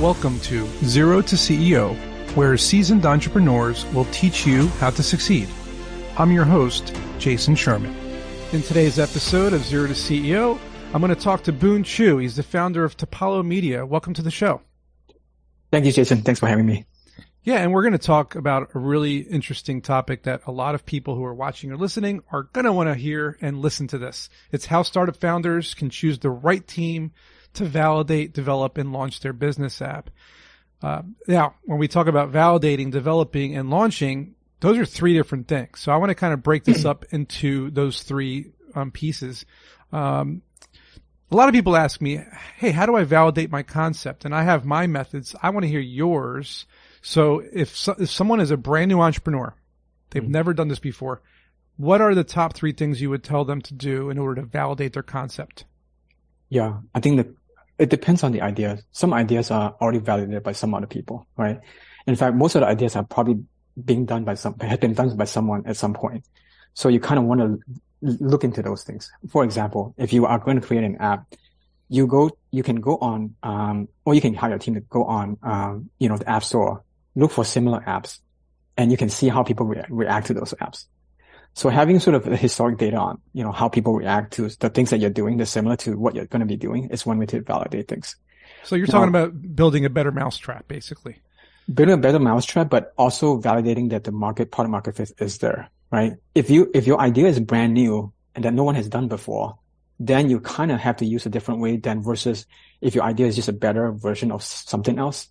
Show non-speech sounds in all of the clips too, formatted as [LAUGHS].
Welcome to Zero to CEO, where seasoned entrepreneurs will teach you how to succeed. I'm your host, Jason Sherman. In today's episode of Zero to CEO, I'm going to talk to Boon Chew. He's the founder of Tappollo Media. Welcome to the show. Thank you, Jason. Thanks for having me. Yeah, and we're going to talk about a really interesting topic that a lot of people who are watching or listening are going to want to hear and listen to this. It's how startup founders can choose the right team to validate, develop, and launch their business app. Uh, now, when we talk about validating, developing, and launching, those are three different things. So I want to kind of break this up [CLEARS THROAT] into those three um, pieces. Um, a lot of people ask me, "Hey, how do I validate my concept?" And I have my methods. I want to hear yours. So if so, if someone is a brand new entrepreneur, they've mm-hmm. never done this before, what are the top three things you would tell them to do in order to validate their concept? Yeah, I think the it depends on the idea. Some ideas are already validated by some other people, right? In fact, most of the ideas are probably being done by some, have been done by someone at some point. So you kind of want to look into those things. For example, if you are going to create an app, you go, you can go on, um, or you can hire a team to go on, um, you know, the app store, look for similar apps, and you can see how people re- react to those apps. So having sort of the historic data on, you know, how people react to the things that you're doing that's similar to what you're going to be doing is one way to validate things. So you're now, talking about building a better mousetrap, basically. Building a better mousetrap, but also validating that the market, product market fit is there, right? If you, if your idea is brand new and that no one has done before, then you kind of have to use a different way than versus if your idea is just a better version of something else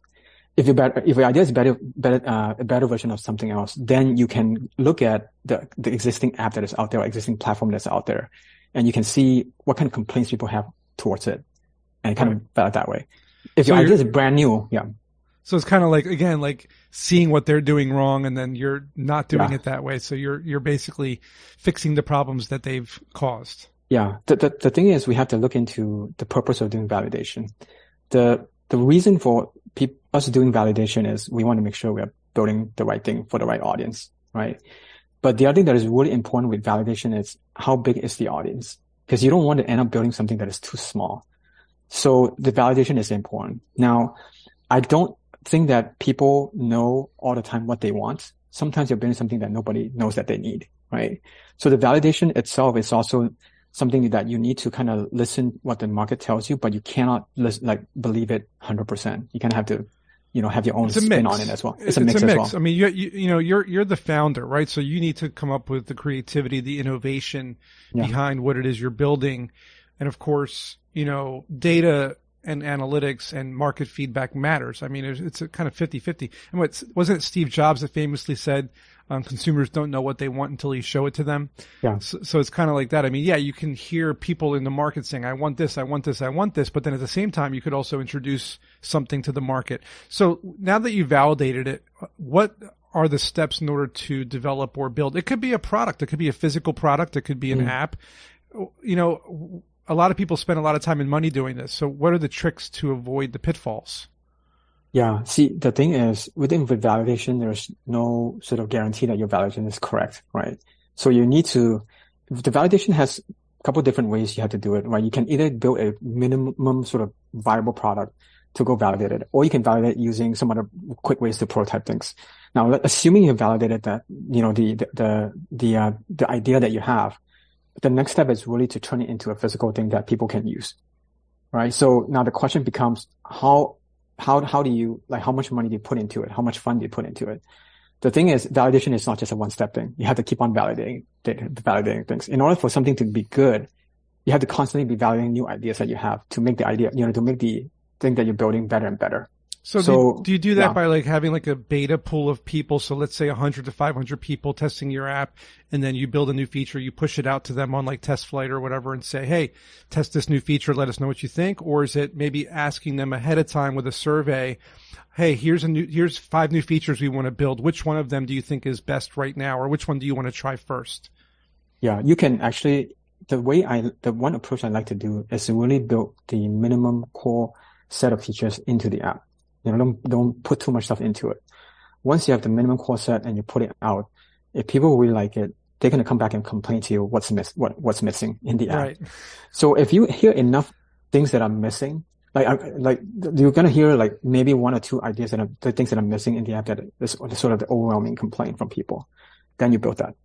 if your better, if your idea is better, better, uh, a better version of something else, then you can look at the, the existing app that is out there, or existing platform that's out there, and you can see what kind of complaints people have towards it, and kind right. of validate that way. If so your idea is brand new, yeah. So it's kind of like again, like seeing what they're doing wrong, and then you're not doing yeah. it that way. So you're you're basically fixing the problems that they've caused. Yeah. The, the the thing is, we have to look into the purpose of doing validation. The the reason for us doing validation is we want to make sure we are building the right thing for the right audience, right? But the other thing that is really important with validation is how big is the audience? Because you don't want to end up building something that is too small. So the validation is important. Now, I don't think that people know all the time what they want. Sometimes you're building something that nobody knows that they need, right? So the validation itself is also something that you need to kind of listen what the market tells you, but you cannot like believe it 100%. You kind of have to, you know, have your own spin mix. on it as well. It's, it's a mix, it's a mix. Well. I mean, you, you, you, know, you're, you're the founder, right? So you need to come up with the creativity, the innovation yeah. behind what it is you're building. And of course, you know, data and analytics and market feedback matters. I mean, it's, it's a kind of 50-50. And what, wasn't it Steve Jobs that famously said, um, consumers don't know what they want until you show it to them. Yeah. So, so it's kind of like that. I mean, yeah, you can hear people in the market saying, I want this, I want this, I want this. But then at the same time, you could also introduce something to the market. So now that you validated it, what are the steps in order to develop or build? It could be a product. It could be a physical product. It could be an mm. app. You know, a lot of people spend a lot of time and money doing this. So what are the tricks to avoid the pitfalls? Yeah. See, the thing is, within with validation, there's no sort of guarantee that your validation is correct, right? So you need to, the validation has a couple different ways you have to do it, right? You can either build a minimum sort of viable product to go validate it, or you can validate using some other quick ways to prototype things. Now, assuming you validated that, you know, the, the, the, the, uh, the idea that you have, the next step is really to turn it into a physical thing that people can use, right? So now the question becomes how how how do you like how much money do you put into it? How much fun do you put into it? The thing is, validation is not just a one step thing. You have to keep on validating validating things. In order for something to be good, you have to constantly be validating new ideas that you have to make the idea, you know, to make the thing that you're building better and better. So, so do, do, you do that yeah. by like having like a beta pool of people? So let's say 100 to 500 people testing your app, and then you build a new feature, you push it out to them on like test flight or whatever, and say, "Hey, test this new feature. Let us know what you think." Or is it maybe asking them ahead of time with a survey? Hey, here's a new, here's five new features we want to build. Which one of them do you think is best right now, or which one do you want to try first? Yeah, you can actually. The way I, the one approach I like to do is to really build the minimum core set of features into the app you know, don't, don't put too much stuff into it. Once you have the minimum core set and you put it out, if people really like it, they're going to come back and complain to you what's miss, what, what's missing in the app. Right. So if you hear enough things that are missing, like, like you're going to hear like maybe one or two ideas and the things that are missing in the app that is sort of the overwhelming complaint from people. Then you build that.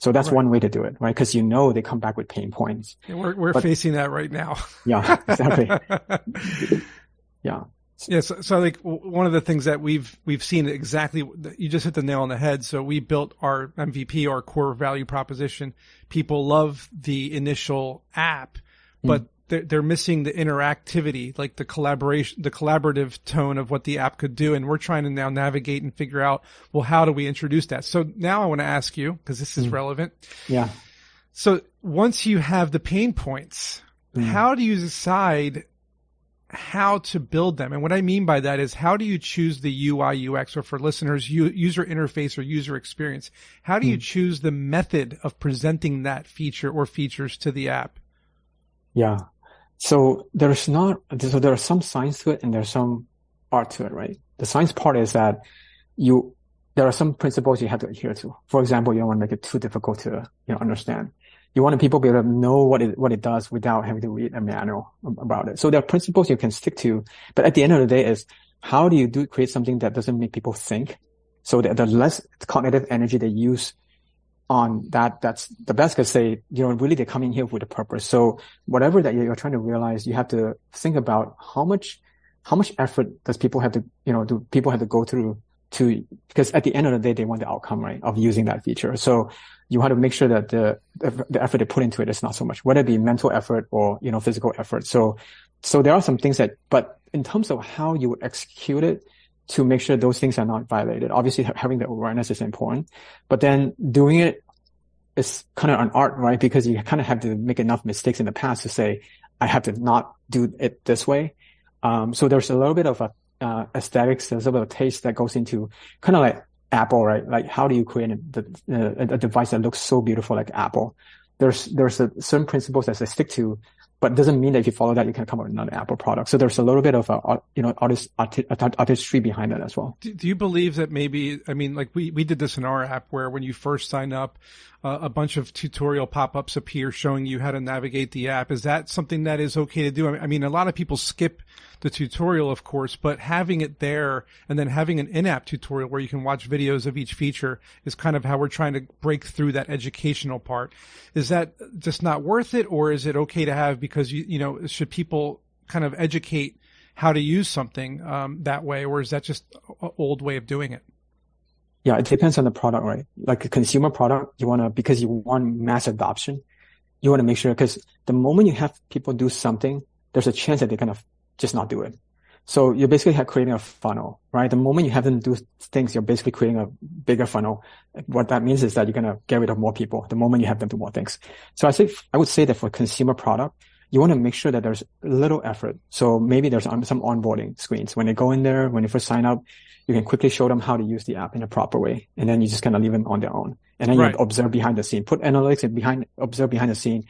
So that's right. one way to do it, right? Because you know they come back with pain points. Yeah, we're we're but, facing that right now. yeah, exactly. [LAUGHS] yeah. Yeah, so, so, like one of the things that we've we've seen exactly you just hit the nail on the head. So we built our MVP, our core value proposition. People love the initial app, but mm. they're, they're missing the interactivity, like the collaboration, the collaborative tone of what the app could do. And we're trying to now navigate and figure out, well, how do we introduce that? So now I want to ask you because this is mm. relevant. Yeah. So once you have the pain points, mm. how do you decide how to build them. And what I mean by that is how do you choose the UI UX or for listeners, user interface or user experience? How do you mm. choose the method of presenting that feature or features to the app? Yeah. So there's not, so there are some science to it and there's some art to it, right? The science part is that you, there are some principles you have to adhere to. For example, you don't want to make it too difficult to, you know, understand you want people to be able to know what it, what it does without having to read a manual about it. So there are principles you can stick to, but at the end of the day is how do you do create something that doesn't make people think? So that the less cognitive energy they use on that, that's the best to say, you know, really they're coming here with a purpose. So whatever that you're trying to realize, you have to think about how much, how much effort does people have to, you know, do people have to go through to, because at the end of the day, they want the outcome, right, of using that feature. So you want to make sure that the, the effort they put into it is not so much, whether it be mental effort or, you know, physical effort. So, so there are some things that, but in terms of how you would execute it to make sure those things are not violated, obviously having the awareness is important, but then doing it is kind of an art, right? Because you kind of have to make enough mistakes in the past to say, I have to not do it this way. Um, so there's a little bit of a, uh, aesthetics, there's a little bit of taste that goes into kind of like Apple, right? Like, how do you create a, a, device that looks so beautiful like Apple? There's there's a, certain principles that I stick to, but doesn't mean that if you follow that, you can come up with another Apple product. So there's a little bit of a you know artist artistry behind that as well. Do, do you believe that maybe? I mean, like we we did this in our app where when you first sign up, uh, a bunch of tutorial pop-ups appear showing you how to navigate the app. Is that something that is okay to do? I mean, a lot of people skip the tutorial, of course, but having it there and then having an in-app tutorial where you can watch videos of each feature is kind of how we're trying to break through that educational part. Is that just not worth it or is it okay to have because you, you know, should people kind of educate how to use something um, that way or is that just an old way of doing it? Yeah, it depends on the product, right? Like a consumer product, you want to, because you want mass adoption, you want to make sure, because the moment you have people do something, there's a chance that they're going to just not do it. So you're basically creating a funnel, right? The moment you have them do things, you're basically creating a bigger funnel. What that means is that you're going to get rid of more people the moment you have them do more things. So I say, I would say that for consumer product, you want to make sure that there's little effort. So maybe there's some onboarding screens. When they go in there, when they first sign up, you can quickly show them how to use the app in a proper way. And then you just kind of leave them on their own. And then right. you observe behind the scene, put analytics and behind, observe behind the scene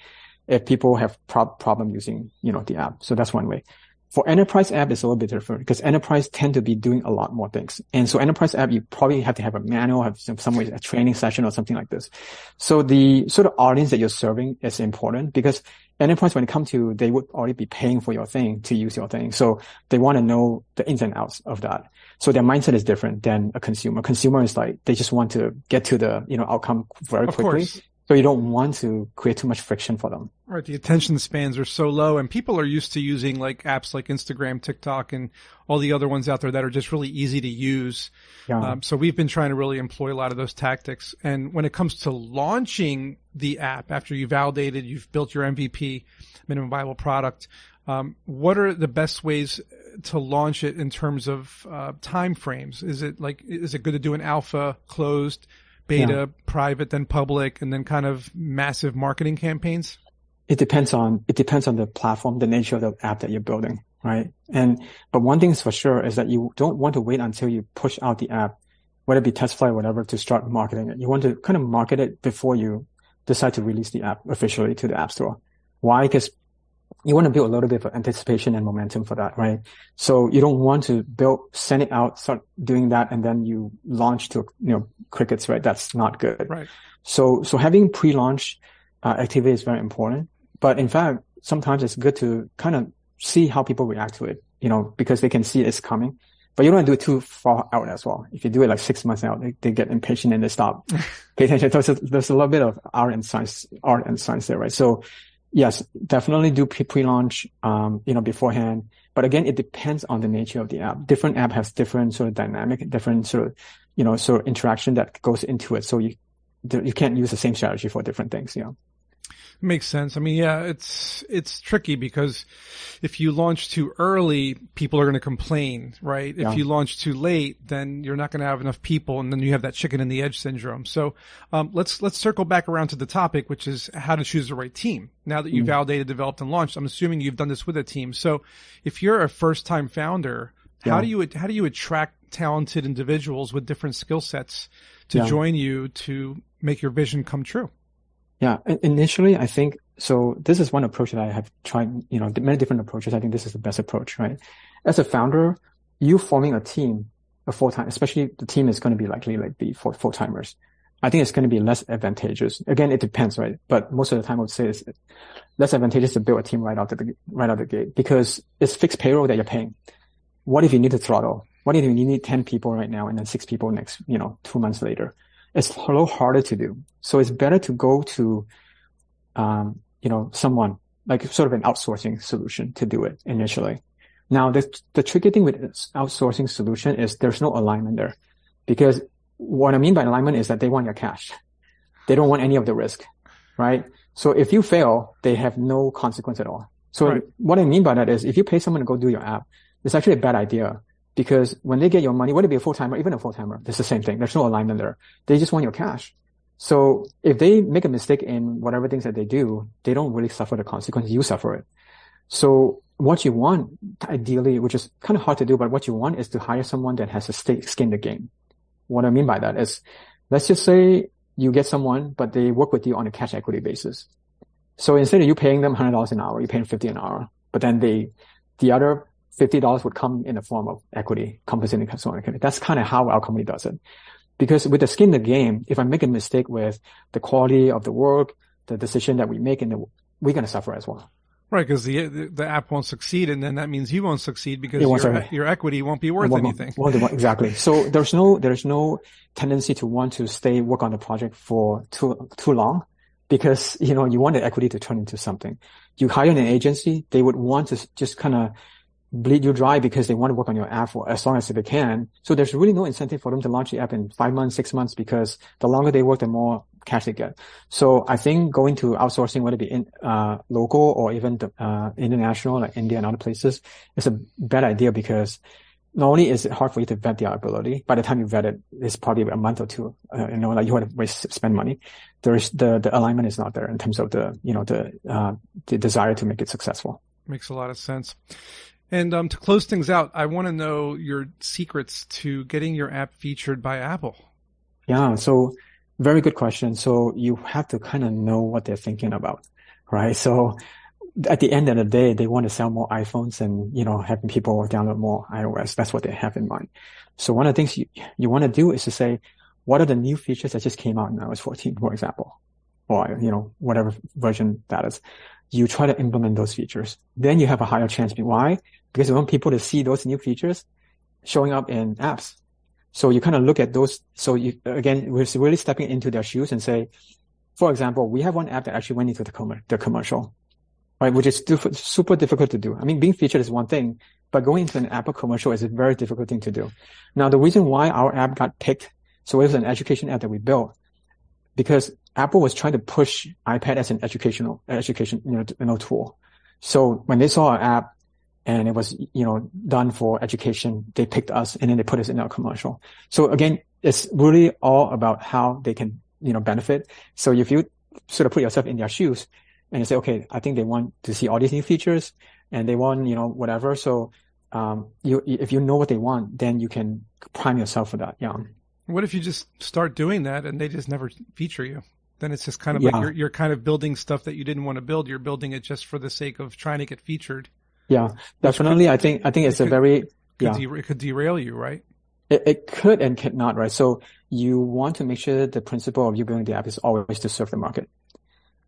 if people have pro- problem using, you know, the app. So that's one way. For enterprise app, it's a little bit different because enterprise tend to be doing a lot more things. And so enterprise app, you probably have to have a manual, have some, some way, a training session or something like this. So the sort of audience that you're serving is important because enterprise, when it comes to, they would already be paying for your thing to use your thing. So they want to know the ins and outs of that. So their mindset is different than a consumer. Consumer is like, they just want to get to the, you know, outcome very of quickly. Course. So you don't want to create too much friction for them. Right. The attention spans are so low and people are used to using like apps like Instagram, TikTok and all the other ones out there that are just really easy to use. Yeah. Um, so we've been trying to really employ a lot of those tactics. And when it comes to launching the app after you validated, you've built your MVP, minimum viable product, um, what are the best ways to launch it in terms of uh, time frames? Is it like is it good to do an alpha closed? Beta, yeah. private, then public, and then kind of massive marketing campaigns? It depends on, it depends on the platform, the nature of the app that you're building, right? And, but one thing is for sure is that you don't want to wait until you push out the app, whether it be test flight or whatever, to start marketing it. You want to kind of market it before you decide to release the app officially to the app store. Why? Because you want to build a little bit of anticipation and momentum for that, right? So you don't want to build, send it out, start doing that, and then you launch to, you know, crickets, right? That's not good. Right. So, so having pre-launch uh, activity is very important. But in fact, sometimes it's good to kind of see how people react to it you know, because they can see it's coming. But you don't want to do it too far out as well. If you do it like six months out, they, they get impatient and they stop. [LAUGHS] Pay attention. There's a, there's a little bit of art and science, art and science there, right? So yes, definitely do pre-launch, um, you know, beforehand. But again, it depends on the nature of the app. Different app has different sort of dynamic, different sort of, you know, sort of interaction that goes into it. So you, you can't use the same strategy for different things, you know. Makes sense. I mean, yeah, it's, it's tricky because if you launch too early, people are going to complain, right? If you launch too late, then you're not going to have enough people and then you have that chicken and the edge syndrome. So, um, let's, let's circle back around to the topic, which is how to choose the right team. Now that you've Mm-hmm. validated, developed and launched, I'm assuming you've done this with a team. So if you're a first time founder, how do you, how do you attract talented individuals with different skill sets to Yeah. join you to make your vision come true? Yeah, initially, I think so. This is one approach that I have tried. You know, many different approaches. I think this is the best approach, right? As a founder, you forming a team, a full time, especially the team is going to be likely like be full full timers. I think it's going to be less advantageous. Again, it depends, right? But most of the time, I would say it's less advantageous to build a team right out of the right out the gate because it's fixed payroll that you're paying. What if you need to throttle? What if you need 10 people right now and then six people next, you know, two months later? It's a little harder to do. So it's better to go to, um, you know, someone like sort of an outsourcing solution to do it initially. Now, the, the tricky thing with outsourcing solution is there's no alignment there because what I mean by alignment is that they want your cash. They don't want any of the risk, right? So if you fail, they have no consequence at all. So Right. what I mean by that is if you pay someone to go do your app, it's actually a bad idea because when they get your money, whether it be a full timer, or even a full timer, it's the same thing. There's no alignment there. They just want your cash. So if they make a mistake in whatever things that they do, they don't really suffer the consequence. You suffer it. So what you want, ideally, which is kind of hard to do, but what you want is to hire someone that has a stake, skin in the game. What I mean by that is, let's just say you get someone, but they work with you on a cash equity basis. So instead of you paying them $100 an hour, you pay them 50 an hour, but then they, the other $50 would come in the form of equity, compensating customer equity. That's kind of how our company does it. Because with the skin in the game, if I make a mistake with the quality of the work, the decision that we make, and the, we're going to suffer as well. Right, because the, the the app won't succeed, and then that means you won't succeed because won't won't your, your equity won't be worth well, anything. well, exactly. So there's no there's no tendency to want to stay work on the project for too too long because you know you want the equity to turn into something. You hire an agency, they would want to just kind of bleed you dry because they want to work on your app for as long as they can. So there's really no incentive for them to launch the app in five months, six months because the longer they work, the more cash they get. So I think going to outsourcing, whether it be in, uh, local or even the, uh, international, like India and other places, is a bad idea because not only is it hard for you to vet their ability, by the time you vet it, it's probably a month or two. Uh, you know, like you want to waste, spend money. There's the, the alignment is not there in terms of the, you know, the, uh, the desire to make it successful. Makes a lot of sense. And um, to close things out, I want to know your secrets to getting your app featured by Apple. Yeah. So very good question. So you have to kind of know what they're thinking about, right? So at the end of the day, they want to sell more iPhones and, you know, having people download more iOS. That's what they have in mind. So one of the things you, you want to do is to say, what are the new features that just came out in iOS 14, for example, or, you know, whatever version that is. You try to implement those features. Then you have a higher chance. Why? Because you want people to see those new features showing up in apps. So you kind of look at those. So you, again, we're really stepping into their shoes and say, for example, we have one app that actually went into the, com- the commercial, right? Which is super difficult to do. I mean, being featured is one thing, but going into an Apple commercial is a very difficult thing to do. Now, the reason why our app got picked, so it was an education app that we built because Apple was trying to push iPad as an educational, education, you know, tool. So when they saw our app, and it was, you know, done for education. They picked us and then they put us in our commercial. So again, it's really all about how they can, you know, benefit. So if you sort of put yourself in their shoes and you say, okay, I think they want to see all these new features and they want, you know, whatever. So, um, you, if you know what they want, then you can prime yourself for that. Yeah. What if you just start doing that and they just never feature you? Then it's just kind of Yeah. like you're, you're kind of building stuff that you didn't want to build. You're building it just for the sake of trying to get featured. Yeah, definitely. I think, I think it's a could- very, Could yeah. it could derail you, right? It, it could and could not, right? So you want to make sure the principle of you building the app is always to serve the market.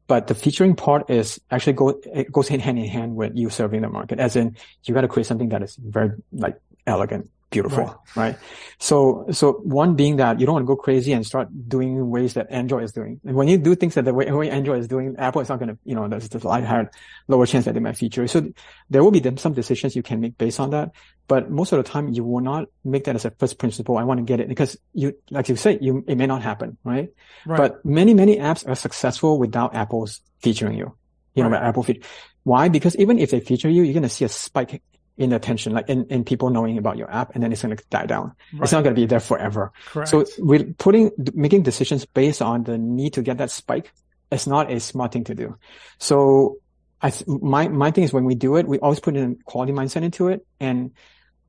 but the featuring part is actually go, it goes hand in hand with you serving the market. As in, you got to create something that is very like elegant, beautiful, right. right? So, so one being that you don't want to go crazy and start doing ways that Android is doing. And when you do things that the way, way Android is doing, Apple is not going to, you know, there's, there's a higher, lower chance that they might feature. So there will be some decisions you can make based on that. But most of the time you will not make that as a first principle. I want to get it because you, like you say, you, it may not happen, right? right. But many, many apps are successful without Apple's featuring you. You right. know, Apple feature. Why? Because even if they feature you, you're going to see a spike in attention, like in, in people knowing about your app, and then it's going to die down. Right. It's not going to be there forever. Correct. So we're putting, making decisions based on the need to get that spike. It's not a smart thing to do. So I, my, my thing is when we do it, we always put in a quality mindset into it and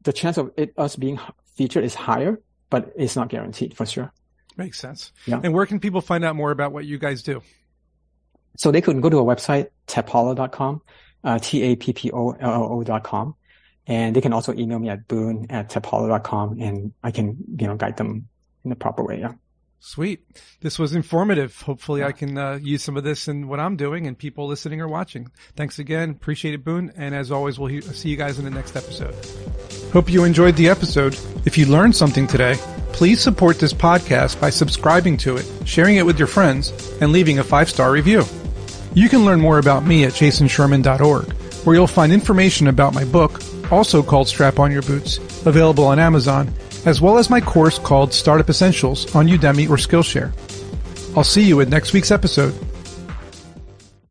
the chance of it, us being featured is higher, but it's not guaranteed for sure. Makes sense. Yeah. And where can people find out more about what you guys do? So they could go to our website, tappollo.com, uh, T-A-P-P-O-L-L-O.com. And they can also email me at boon at tappollo.com and I can, you know, guide them in the proper way. Yeah. Sweet. This was informative. Hopefully yeah. I can uh, use some of this in what I'm doing and people listening or watching. Thanks again. Appreciate it, Boon. And as always, we'll he- see you guys in the next episode. Hope you enjoyed the episode. If you learned something today, please support this podcast by subscribing to it, sharing it with your friends, and leaving a five-star review. You can learn more about me at jasonsherman.org, where you'll find information about my book, also called Strap On Your Boots, available on Amazon, as well as my course called Startup Essentials on Udemy or Skillshare. I'll see you in next week's episode.